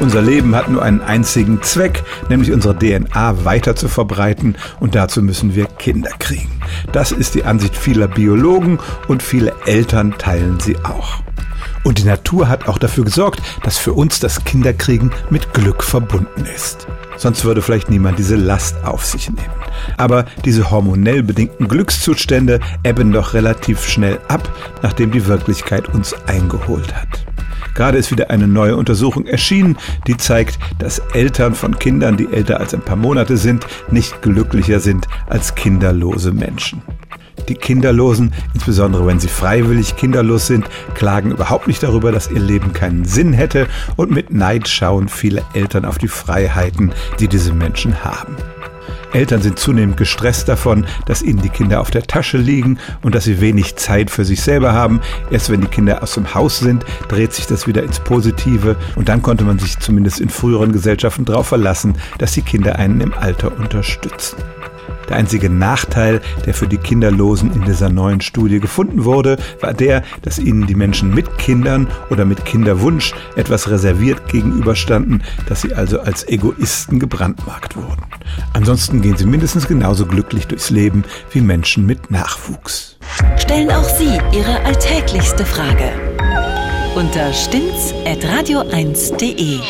Unser Leben hat nur einen einzigen Zweck, nämlich unsere DNA weiter zu verbreiten und dazu müssen wir Kinder kriegen. Das ist die Ansicht vieler Biologen und viele Eltern teilen sie auch. Und die Natur hat auch dafür gesorgt, dass für uns das Kinderkriegen mit Glück verbunden ist. Sonst würde vielleicht niemand diese Last auf sich nehmen. Aber diese hormonell bedingten Glückszustände ebben doch relativ schnell ab, nachdem die Wirklichkeit uns eingeholt hat. Gerade ist wieder eine neue Untersuchung erschienen, die zeigt, dass Eltern von Kindern, die älter als ein paar Monate sind, nicht glücklicher sind als kinderlose Menschen. Die Kinderlosen, insbesondere wenn sie freiwillig kinderlos sind, klagen überhaupt nicht darüber, dass ihr Leben keinen Sinn hätte und mit Neid schauen viele Eltern auf die Freiheiten, die diese Menschen haben. Eltern sind zunehmend gestresst davon, dass ihnen die Kinder auf der Tasche liegen und dass sie wenig Zeit für sich selber haben. Erst wenn die Kinder aus dem Haus sind, dreht sich das wieder ins Positive und dann konnte man sich zumindest in früheren Gesellschaften darauf verlassen, dass die Kinder einen im Alter unterstützen. Der einzige Nachteil, der für die Kinderlosen in dieser neuen Studie gefunden wurde, war der, dass ihnen die Menschen mit Kindern oder mit Kinderwunsch etwas reserviert gegenüberstanden, dass sie also als Egoisten gebrandmarkt wurden. Ansonsten gehen sie mindestens genauso glücklich durchs Leben wie Menschen mit Nachwuchs. Stellen auch Sie Ihre alltäglichste Frage unter stimmtz.radio1.de.